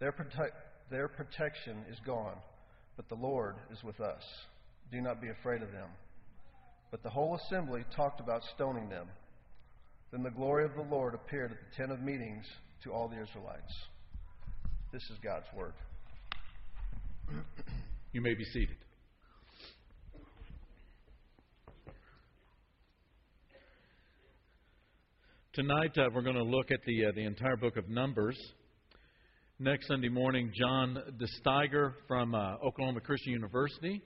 Their, prote- their protection is gone, but the Lord is with us. Do not be afraid of them. But the whole assembly talked about stoning them. Then the glory of the Lord appeared at the tent of meetings to all the Israelites. This is God's word. You may be seated. Tonight uh, we're going to look at the uh, the entire book of Numbers. Next Sunday morning, John deSteiguer from uh, Oklahoma Christian University,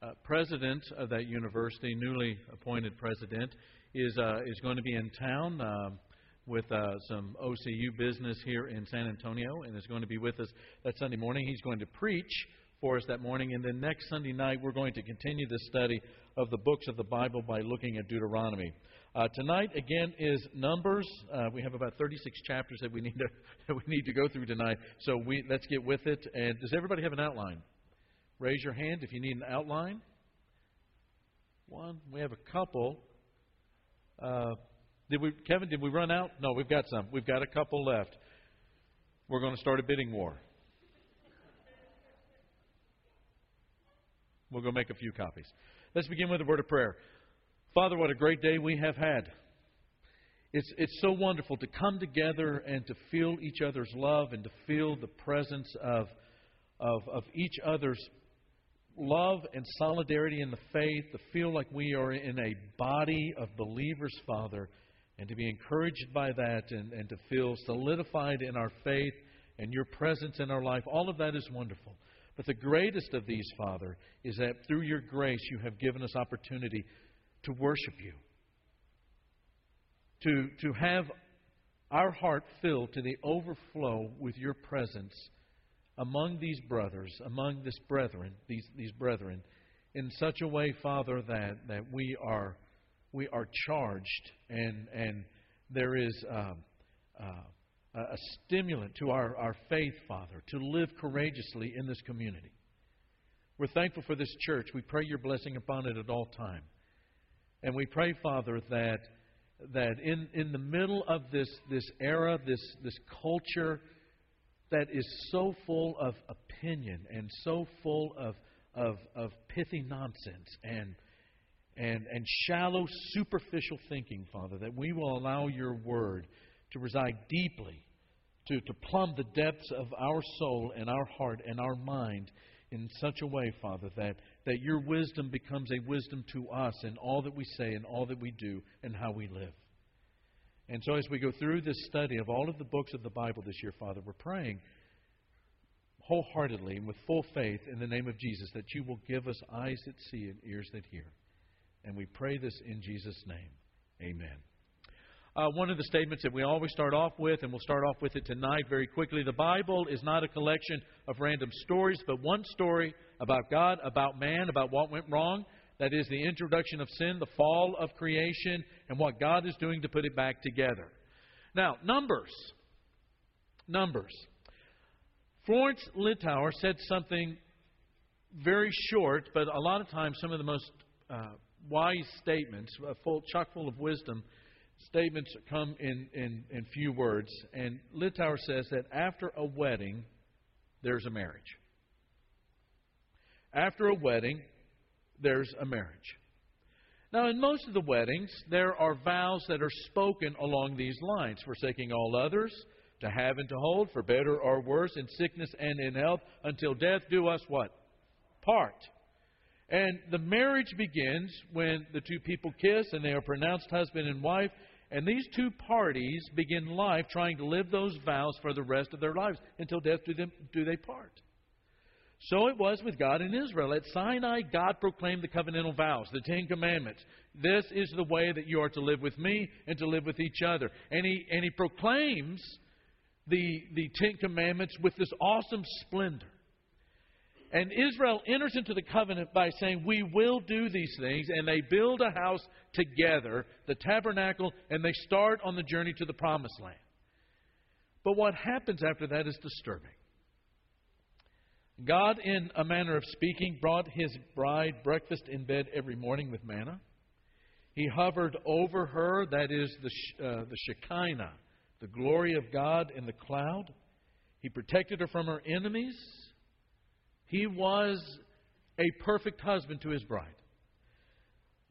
uh, president of that university, newly appointed president, is uh, is going to be in town um, with uh, some OCU business here in San Antonio, and is going to be with us that Sunday morning. He's going to preach for us that morning, and then next Sunday night we're going to continue the study of the books of the Bible by looking at Deuteronomy. Uh, tonight again is Numbers. Uh, we have about 36 chapters that we need to that we need to go through tonight. So we let's get with it. And does everybody have an outline? Raise your hand if you need an outline. One. We have a couple. Uh, did we, Kevin? Did we run out? No, we've got some. We've got a couple left. We're going to start a bidding war. We'll go make a few copies. Let's begin with a word of prayer. Father, what a great day we have had. It's, it's so wonderful to come together and to feel each other's love and to feel the presence of, of, of each other's love and solidarity in the faith, to feel like we are in a body of believers, Father, and to be encouraged by that and, and to feel solidified in our faith and your presence in our life. All of that is wonderful. But the greatest of these, Father, is that through your grace you have given us opportunity to worship you, to, to have our heart filled to the overflow with your presence among these brothers, among this brethren, these, these brethren, in such a way, Father, that, that we are we are charged and and there is um, uh, a stimulant to our, our faith, Father, to live courageously in this community. We're thankful for this church. We pray your blessing upon it at all time. And we pray, Father, that that in, in the middle of this, this era, this, this culture that is so full of opinion and so full of, of, of pithy nonsense and, and, and shallow, superficial thinking, Father, that we will allow your word to reside deeply, to, to plumb the depths of our soul and our heart and our mind in such a way, Father, that, that your wisdom becomes a wisdom to us in all that we say and all that we do and how we live. And so, as we go through this study of all of the books of the Bible this year, Father, we're praying wholeheartedly and with full faith in the name of Jesus that you will give us eyes that see and ears that hear. And we pray this in Jesus' name. Amen. Uh, one of the statements that we always start off with, and we'll start off with it tonight very quickly the Bible is not a collection of random stories, but one story about God, about man, about what went wrong. That is the introduction of sin, the fall of creation, and what God is doing to put it back together. Now, Numbers. Numbers. Florence Littauer said something very short, but a lot of times some of the most uh, wise statements, uh, full, chock full of wisdom statements come in, in, in few words. And Littauer says that after a wedding, there's a marriage. After a wedding, there's a marriage. Now, in most of the weddings, there are vows that are spoken along these lines forsaking all others, to have and to hold, for better or worse, in sickness and in health, until death do us what? Part. And the marriage begins when the two people kiss and they are pronounced husband and wife, and these two parties begin life trying to live those vows for the rest of their lives until death do, them, do they part. So it was with God and Israel. At Sinai, God proclaimed the covenantal vows, the Ten Commandments. This is the way that you are to live with me and to live with each other. And He, and he proclaims the, the Ten Commandments with this awesome splendor. And Israel enters into the covenant by saying, We will do these things. And they build a house together, the tabernacle, and they start on the journey to the promised land. But what happens after that is disturbing. God, in a manner of speaking, brought his bride breakfast in bed every morning with manna. He hovered over her, that is the, uh, the Shekinah, the glory of God in the cloud. He protected her from her enemies. He was a perfect husband to his bride.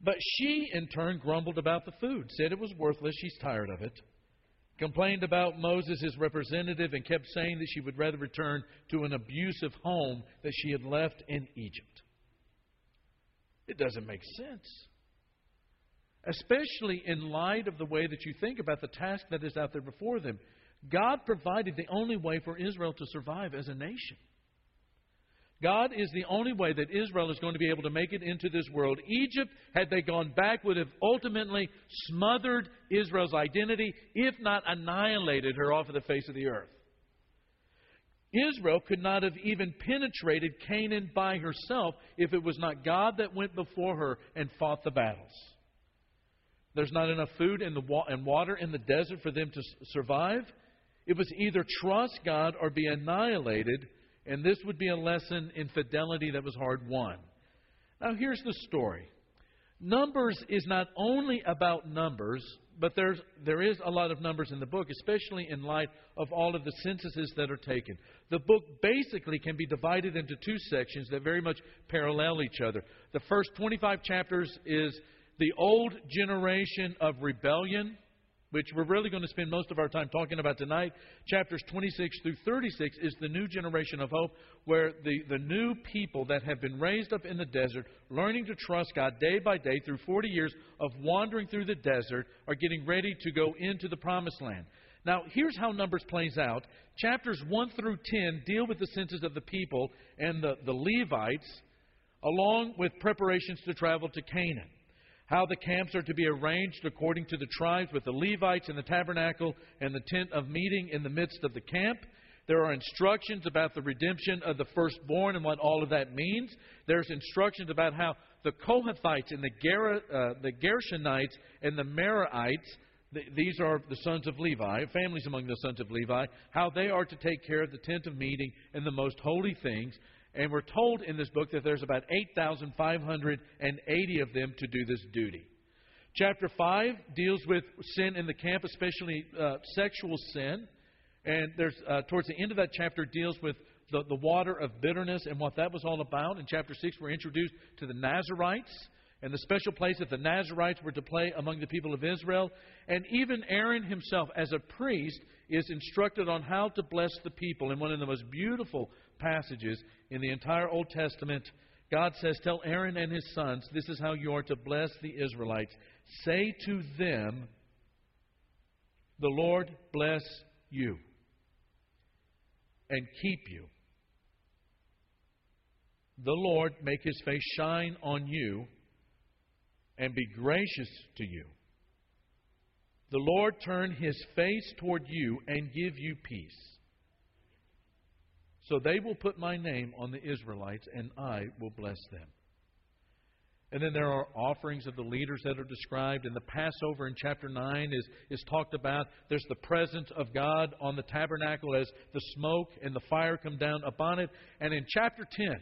But she, in turn, grumbled about the food, said it was worthless, she's tired of it, complained about Moses, his representative, and kept saying that she would rather return to an abusive home that she had left in Egypt. It doesn't make sense. Especially in light of the way that you think about the task that is out there before them. God provided the only way for Israel to survive as a nation. God is the only way that Israel is going to be able to make it into this world. Egypt, had they gone back, would have ultimately smothered Israel's identity, if not annihilated her off of the face of the earth. Israel could not have even penetrated Canaan by herself if it was not God that went before her and fought the battles. There's not enough food and, wa- and water in the desert for them to survive. It was either trust God or be annihilated and this would be a lesson in fidelity that was hard won. Now, here's the story Numbers is not only about numbers, but there's, there is a lot of numbers in the book, especially in light of all of the censuses that are taken. The book basically can be divided into two sections that very much parallel each other. The first 25 chapters is the old generation of rebellion which we're really going to spend most of our time talking about tonight, chapters 26 through 36, is the new generation of hope, where the, the new people that have been raised up in the desert, learning to trust God day by day through 40 years of wandering through the desert, are getting ready to go into the promised land. Now, here's how Numbers plays out. Chapters 1 through 10 deal with the census of the people and the, the Levites, along with preparations to travel to Canaan how the camps are to be arranged according to the tribes with the Levites in the tabernacle and the tent of meeting in the midst of the camp. There are instructions about the redemption of the firstborn and what all of that means. There's instructions about how the Kohathites and the, Ger- uh, the Gershonites and the Merarites, th- these are the sons of Levi, families among the sons of Levi, how they are to take care of the tent of meeting and the most holy things. And we're told in this book that there's about 8,580 of them to do this duty. Chapter 5 deals with sin in the camp, especially uh, sexual sin. And there's, uh, towards the end of that chapter deals with the, the water of bitterness and what that was all about. In chapter 6, we're introduced to the Nazarites and the special place that the Nazarites were to play among the people of Israel. And even Aaron himself, as a priest, is instructed on how to bless the people in one of the most beautiful passages in the entire Old Testament. God says, Tell Aaron and his sons, this is how you are to bless the Israelites. Say to them, The Lord bless you and keep you. The Lord make his face shine on you and be gracious to you. The Lord turn his face toward you and give you peace. So they will put my name on the Israelites, and I will bless them. And then there are offerings of the leaders that are described. And the Passover in chapter 9 is, is talked about. There's the presence of God on the tabernacle as the smoke and the fire come down upon it. And in chapter 10,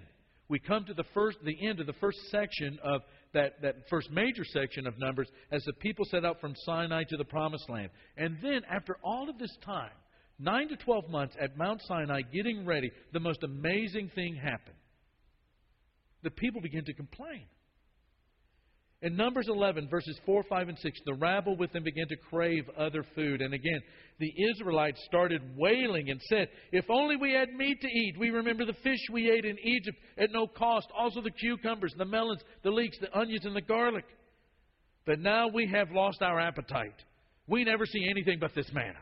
we come to the first the end of the first section of that, that first major section of Numbers as the people set out from Sinai to the promised land. And then after all of this time, nine to twelve months at Mount Sinai getting ready, the most amazing thing happened. The people begin to complain. In Numbers 11, verses 4, 5, and 6, the rabble with them began to crave other food. And again, the Israelites started wailing and said, If only we had meat to eat. We remember the fish we ate in Egypt at no cost, also the cucumbers, the melons, the leeks, the onions, and the garlic. But now we have lost our appetite. We never see anything but this manna.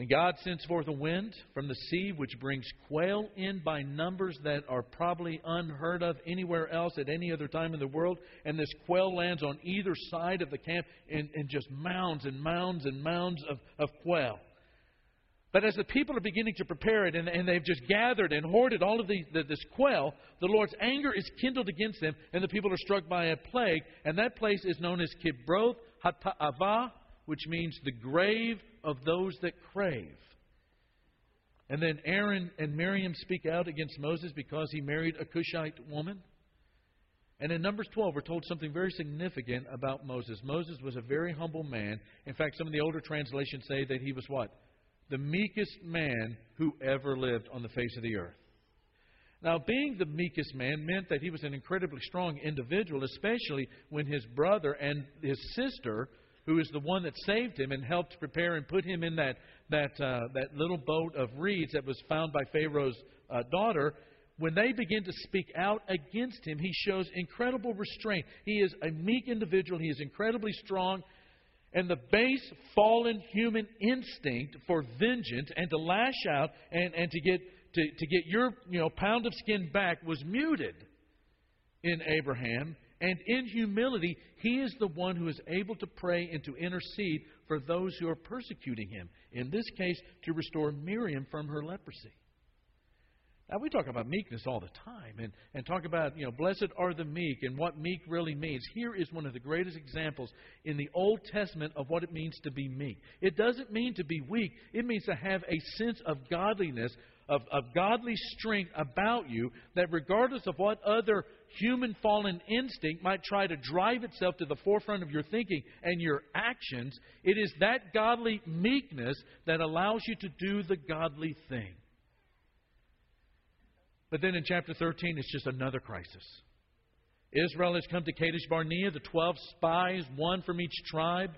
And God sends forth a wind from the sea which brings quail in by numbers that are probably unheard of anywhere else at any other time in the world. And this quail lands on either side of the camp in, in just mounds and mounds and mounds of, of quail. But as the people are beginning to prepare it and, and they've just gathered and hoarded all of the, the, this quail, the Lord's anger is kindled against them and the people are struck by a plague. And that place is known as Kibroth Hattaavah, which means the grave of those that crave. And then Aaron and Miriam speak out against Moses because he married a Cushite woman. And in Numbers 12, we're told something very significant about Moses. Moses was a very humble man. In fact, some of the older translations say that he was what? The meekest man who ever lived on the face of the earth. Now, being the meekest man meant that he was an incredibly strong individual, especially when his brother and his sister, who is the one that saved him and helped prepare and put him in that, that, uh, that little boat of reeds that was found by Pharaoh's uh, daughter, when they begin to speak out against him, he shows incredible restraint. He is a meek individual, he is incredibly strong. And the base fallen human instinct for vengeance and to lash out and, and to, get, to, to get your you know, pound of skin back was muted in Abraham. And in humility, he is the one who is able to pray and to intercede for those who are persecuting him. In this case, to restore Miriam from her leprosy. Now, we talk about meekness all the time and, and talk about, you know, blessed are the meek and what meek really means. Here is one of the greatest examples in the Old Testament of what it means to be meek. It doesn't mean to be weak, it means to have a sense of godliness, of, of godly strength about you that regardless of what other human fallen instinct might try to drive itself to the forefront of your thinking and your actions, it is that godly meekness that allows you to do the godly thing. But then in chapter 13, it's just another crisis. Israel has come to Kadesh Barnea, the 12 spies, one from each tribe.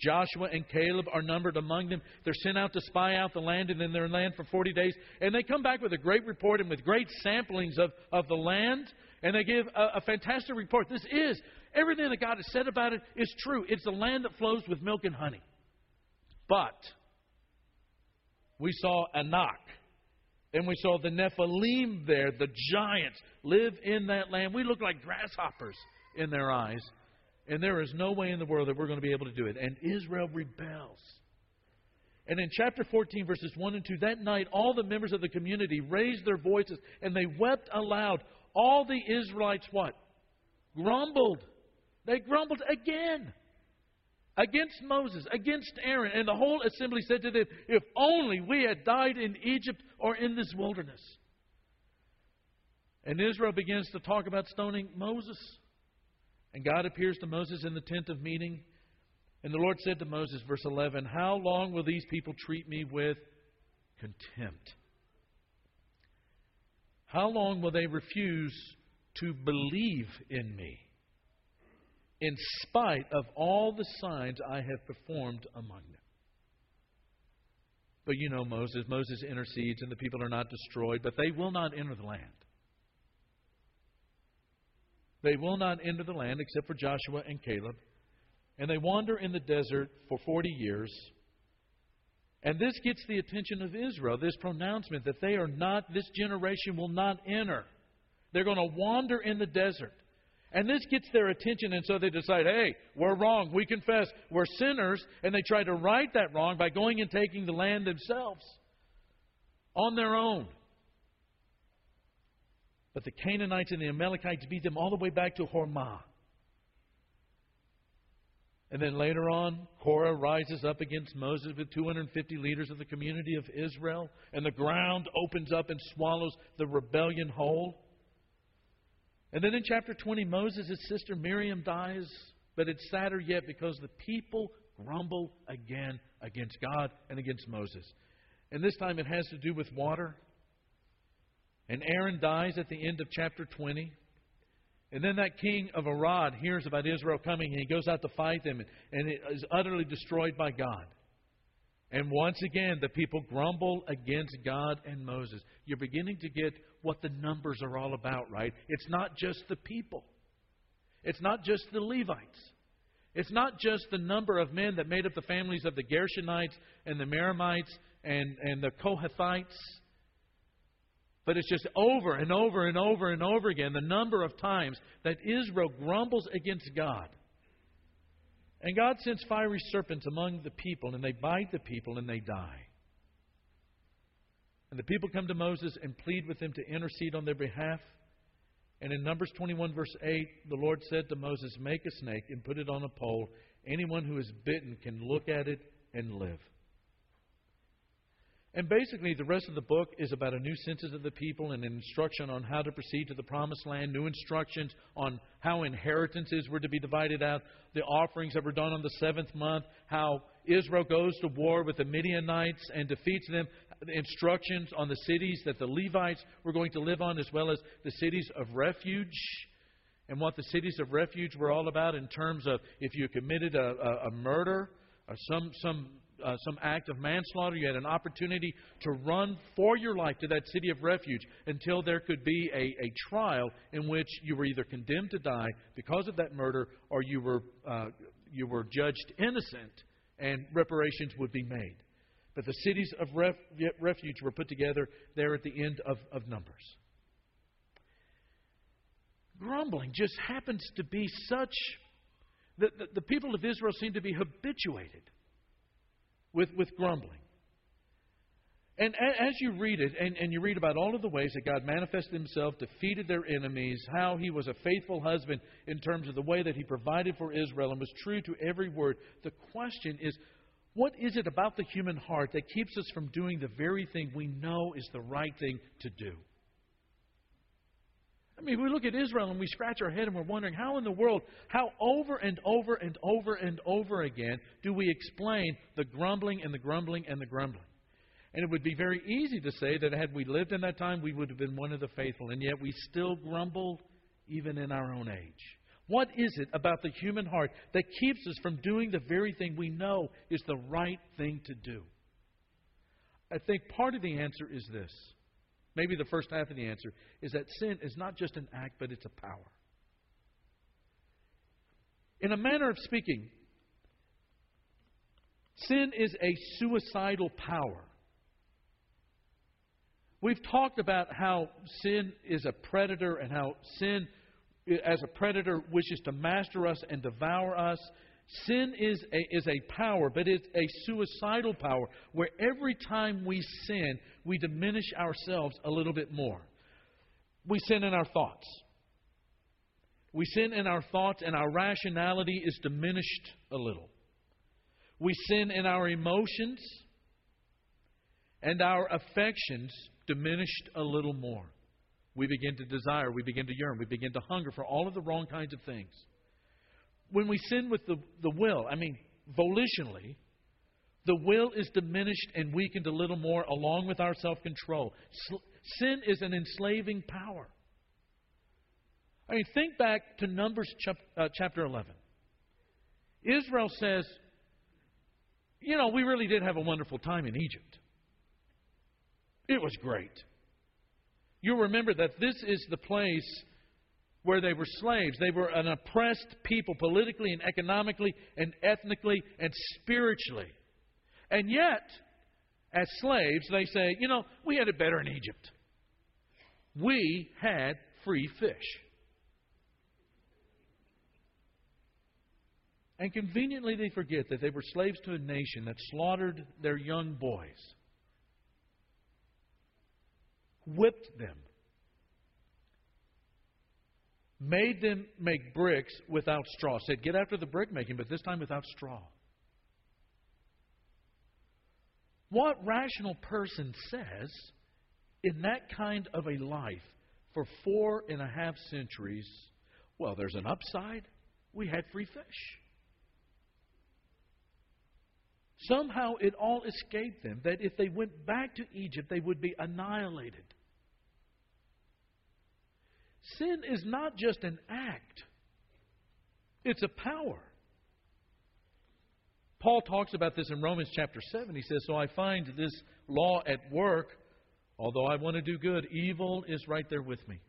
Joshua and Caleb are numbered among them. They're sent out to spy out the land and in their land for 40 days. And they come back with a great report and with great samplings of, of the land. And they give a, a fantastic report. This is, everything that God has said about it is true. It's the land that flows with milk and honey. But we saw Anak and we saw the Nephilim there, the giants, live in that land. We look like grasshoppers in their eyes. And there is no way in the world that we're going to be able to do it. And Israel rebels. And in chapter 14, verses 1 and 2, that night all the members of the community raised their voices and they wept aloud. All the Israelites what? Grumbled. They grumbled again against Moses, against Aaron, and the whole assembly said to them, If only we had died in Egypt or in this wilderness. And Israel begins to talk about stoning Moses. And God appears to Moses in the tent of meeting. And the Lord said to Moses, verse 11, How long will these people treat me with contempt? How long will they refuse to believe in me? in spite of all the signs I have performed among them. But you know Moses. Moses intercedes, and the people are not destroyed, but they will not enter the land. They will not enter the land except for Joshua and Caleb. And they wander in the desert for 40 years. And this gets the attention of Israel, this pronouncement that they are not, this generation will not enter. They're going to wander in the desert. And this gets their attention, and so they decide, hey, we're wrong. We confess we're sinners. And they try to right that wrong by going and taking the land themselves on their own. But the Canaanites and the Amalekites beat them all the way back to Hormah. And then later on, Korah rises up against Moses with 250 leaders of the community of Israel, and the ground opens up and swallows the rebellion whole. And then in chapter 20, Moses' sister Miriam dies, but it's sadder yet because the people grumble again against God and against Moses. And this time it has to do with water. And Aaron dies at the end of chapter 20. And then that king of Arad hears about Israel coming and he goes out to fight them and it is utterly destroyed by God. And once again, the people grumble against God and Moses. You're beginning to get what the numbers are all about, right? It's not just the people, it's not just the Levites. It's not just the number of men that made up the families of the Gershonites and the Merarites and, and the Kohathites. But it's just over and over and over and over again the number of times that Israel grumbles against God. And God sends fiery serpents among the people, and they bite the people, and they die. And the people come to Moses and plead with him to intercede on their behalf. And in Numbers 21, verse 8, the Lord said to Moses, Make a snake and put it on a pole. Anyone who is bitten can look at it and live. And basically, the rest of the book is about a new census of the people and an instruction on how to proceed to the promised land, new instructions on how inheritances were to be divided out, the offerings that were done on the seventh month, how Israel goes to war with the Midianites and defeats them, the instructions on the cities that the Levites were going to live on, as well as the cities of refuge and what the cities of refuge were all about in terms of if you committed a, a, a murder or some, some uh, some act of manslaughter, you had an opportunity to run for your life to that city of refuge until there could be a, a trial in which you were either condemned to die because of that murder or you were, uh, you were judged innocent and reparations would be made. But the cities of ref, refuge were put together there at the end of, of Numbers. Grumbling just happens to be such that the, the people of Israel seem to be habituated with, with grumbling. And as you read it, and, and you read about all of the ways that God manifested Himself, defeated their enemies, how He was a faithful husband in terms of the way that He provided for Israel and was true to every word, the question is what is it about the human heart that keeps us from doing the very thing we know is the right thing to do? I mean, we look at Israel and we scratch our head and we're wondering how in the world, how over and over and over and over again do we explain the grumbling and the grumbling and the grumbling? And it would be very easy to say that had we lived in that time, we would have been one of the faithful, and yet we still grumble even in our own age. What is it about the human heart that keeps us from doing the very thing we know is the right thing to do? I think part of the answer is this Maybe the first half of the answer is that sin is not just an act, but it's a power. In a manner of speaking, sin is a suicidal power. We've talked about how sin is a predator and how sin, as a predator, wishes to master us and devour us. Sin is a, is a power, but it's a suicidal power where every time we sin, we diminish ourselves a little bit more. We sin in our thoughts. We sin in our thoughts, and our rationality is diminished a little. We sin in our emotions, and our affections diminished a little more. We begin to desire, we begin to yearn, we begin to hunger for all of the wrong kinds of things when we sin with the, the will, I mean, volitionally, the will is diminished and weakened a little more along with our self control. Sin is an enslaving power. I mean, think back to Numbers uh, chapter 11. Israel says, You know, we really did have a wonderful time in Egypt. It was great. You'll remember that this is the place where they were slaves. They were an oppressed people politically and economically and ethnically and spiritually. And yet, as slaves, they say, you know, we had it better in Egypt. We had free fish. And conveniently, they forget that they were slaves to a nation that slaughtered their young boys, whipped them, made them make bricks without straw. Said, get after the brick making, but this time without straw. What rational person says in that kind of a life for four and a half centuries, well, there's an upside. We had free fish. Somehow it all escaped them that if they went back to Egypt, they would be annihilated. Sin is not just an act, it's a power. Paul talks about this in Romans chapter 7. He says, So I find this law at work, although I want to do good, evil is right there with me.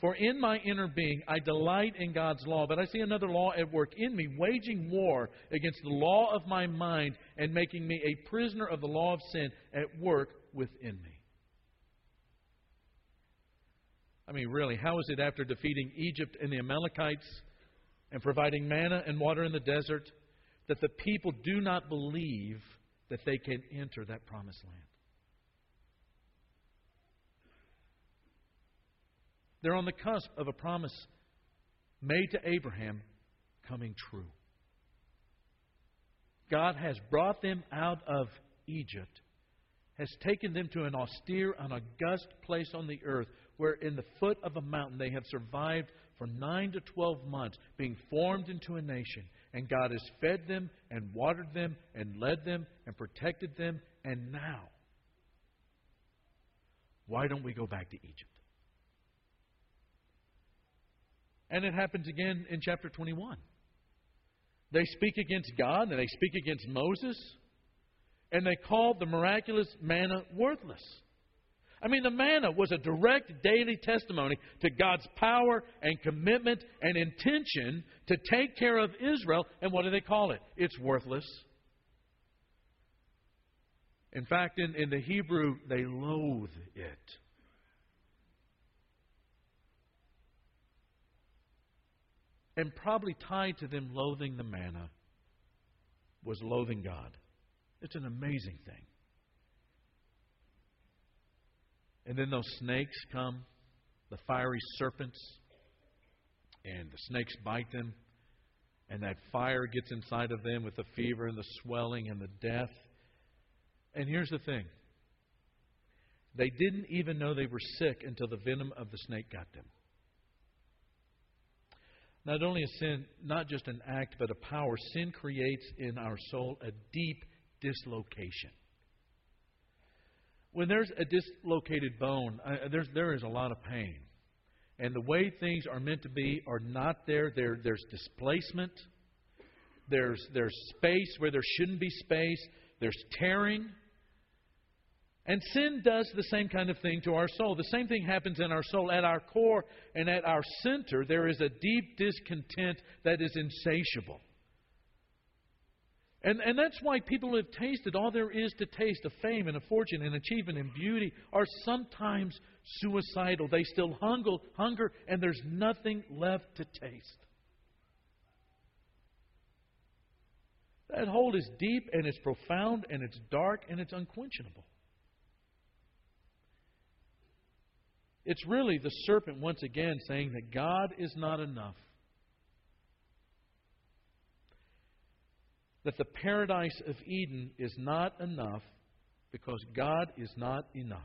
For in my inner being I delight in God's law, but I see another law at work in me, waging war against the law of my mind and making me a prisoner of the law of sin at work within me. I mean, really, how is it after defeating Egypt and the Amalekites and providing manna and water in the desert that the people do not believe that they can enter that promised land? They're on the cusp of a promise made to Abraham coming true. God has brought them out of Egypt, has taken them to an austere, an august place on the earth, where in the foot of a mountain they have survived for nine to twelve months, being formed into a nation. And God has fed them and watered them and led them and protected them. And now, why don't we go back to Egypt? And it happens again in chapter 21. They speak against God and they speak against Moses, and they call the miraculous manna worthless. I mean, the manna was a direct daily testimony to God's power and commitment and intention to take care of Israel. And what do they call it? It's worthless. In fact, in, in the Hebrew, they loathe it. And probably tied to them loathing the manna was loathing God. It's an amazing thing. And then those snakes come, the fiery serpents, and the snakes bite them, and that fire gets inside of them with the fever and the swelling and the death. And here's the thing they didn't even know they were sick until the venom of the snake got them. Not only a sin, not just an act, but a power, sin creates in our soul a deep dislocation. When there's a dislocated bone, uh, there's, there is a lot of pain. And the way things are meant to be are not there. there there's displacement. There's, there's space where there shouldn't be space. There's tearing. And sin does the same kind of thing to our soul. The same thing happens in our soul. At our core and at our center, there is a deep discontent that is insatiable. And, and that's why people who have tasted all there is to taste of fame and of fortune and achievement and beauty are sometimes suicidal. They still hunger, hunger and there's nothing left to taste. That hole is deep and it's profound and it's dark and it's unquenchable. It's really the serpent once again saying that God is not enough. That the paradise of Eden is not enough because God is not enough.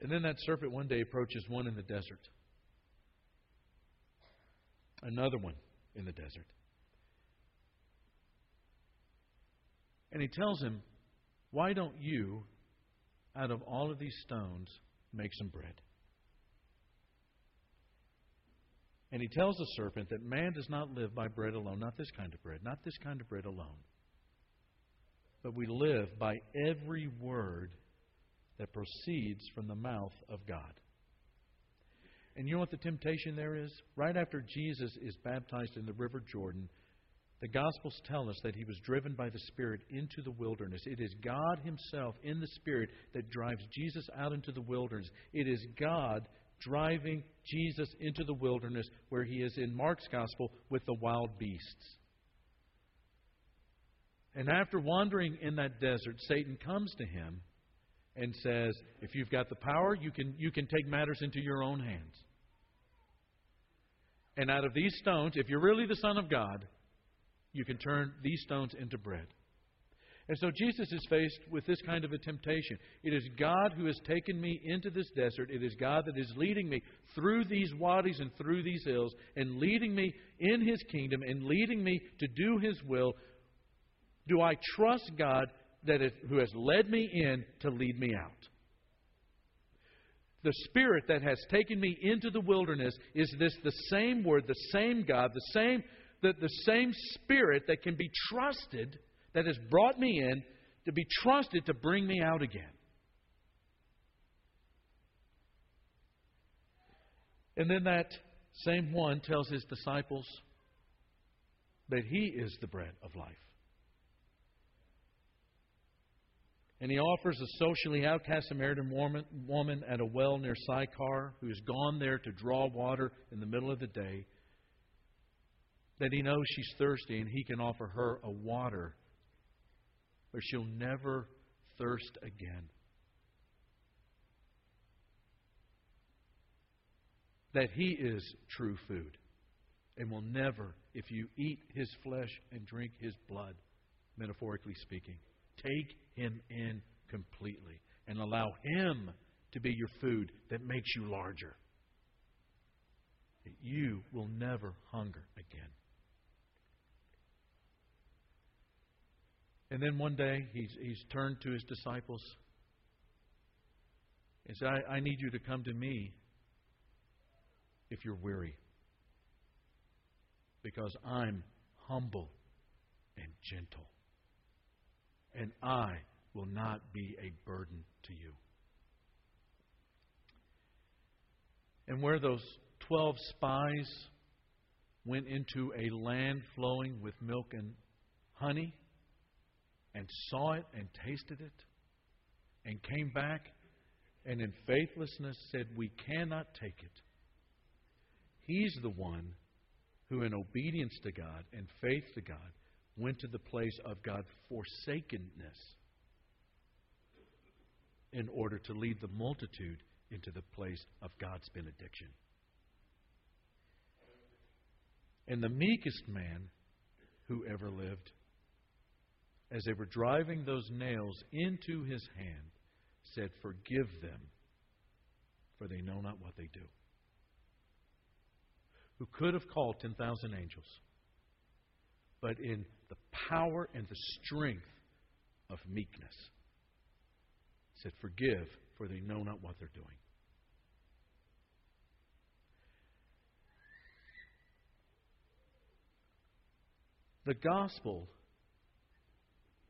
And then that serpent one day approaches one in the desert, another one in the desert. And he tells him, why don't you, out of all of these stones, make some bread? And he tells the serpent that man does not live by bread alone, not this kind of bread, not this kind of bread alone, but we live by every word that proceeds from the mouth of God. And you know what the temptation there is? Right after Jesus is baptized in the River Jordan, the Gospels tell us that he was driven by the Spirit into the wilderness. It is God Himself in the Spirit that drives Jesus out into the wilderness. It is God driving Jesus into the wilderness where he is in Mark's Gospel with the wild beasts. And after wandering in that desert, Satan comes to him and says, If you've got the power, you can, you can take matters into your own hands. And out of these stones, if you're really the Son of God, you can turn these stones into bread. And so Jesus is faced with this kind of a temptation. It is God who has taken me into this desert. It is God that is leading me through these wadis and through these hills and leading me in His kingdom and leading me to do His will. Do I trust God that is, who has led me in to lead me out? The Spirit that has taken me into the wilderness is this the same Word, the same God, the same the, the same Spirit that can be trusted, that has brought me in, to be trusted to bring me out again. And then that same one tells his disciples that he is the bread of life. And he offers a socially outcast Samaritan woman, at a well near Sychar who has gone there to draw water in the middle of the day that he knows she's thirsty and he can offer her a water where she'll never thirst again. That he is true food and will never, if you eat his flesh and drink his blood, metaphorically speaking. Take him in completely and allow him to be your food that makes you larger. That you will never hunger again. And then one day he's, he's turned to his disciples and said, I, I need you to come to me if you're weary. Because I'm humble and gentle. And I will not be a burden to you. And where those 12 spies went into a land flowing with milk and honey and saw it and tasted it and came back and in faithlessness said, We cannot take it. He's the one who, in obedience to God and faith to God, went to the place of God's forsakenness in order to lead the multitude into the place of God's benediction. And the meekest man who ever lived, as they were driving those nails into his hand, said, Forgive them, for they know not what they do. Who could have called 10,000 angels, but in the power and the strength of meekness said, Forgive, for they know not what they're doing. The gospel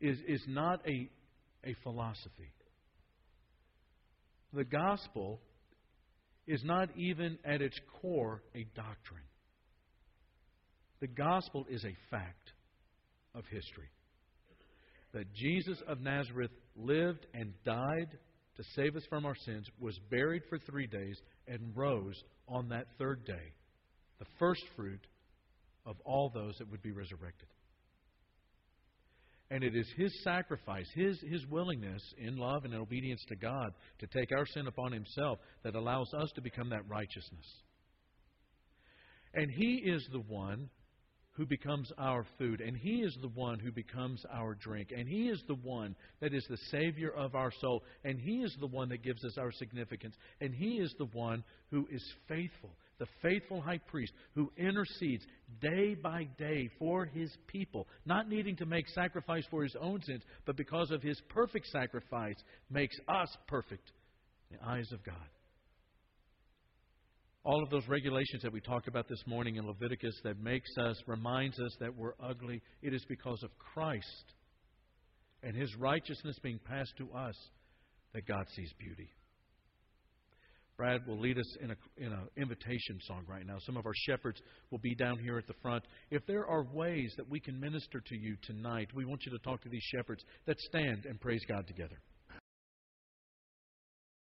is, is not a, a philosophy. The gospel is not even at its core a doctrine. The gospel is a fact of history. That Jesus of Nazareth lived and died to save us from our sins, was buried for three days, and rose on that third day, the first fruit of all those that would be resurrected. And it is His sacrifice, His, His willingness in love and in obedience to God to take our sin upon Himself that allows us to become that righteousness. And He is the one who becomes our food, and He is the one who becomes our drink, and He is the one that is the Savior of our soul, and He is the one that gives us our significance, and He is the one who is faithful, the faithful high priest who intercedes day by day for His people, not needing to make sacrifice for His own sins, but because of His perfect sacrifice, makes us perfect in the eyes of God. All of those regulations that we talked about this morning in Leviticus that makes us, reminds us that we're ugly, it is because of Christ and His righteousness being passed to us that God sees beauty. Brad will lead us in an in a invitation song right now. Some of our shepherds will be down here at the front. If there are ways that we can minister to you tonight, we want you to talk to these shepherds that stand and praise God together.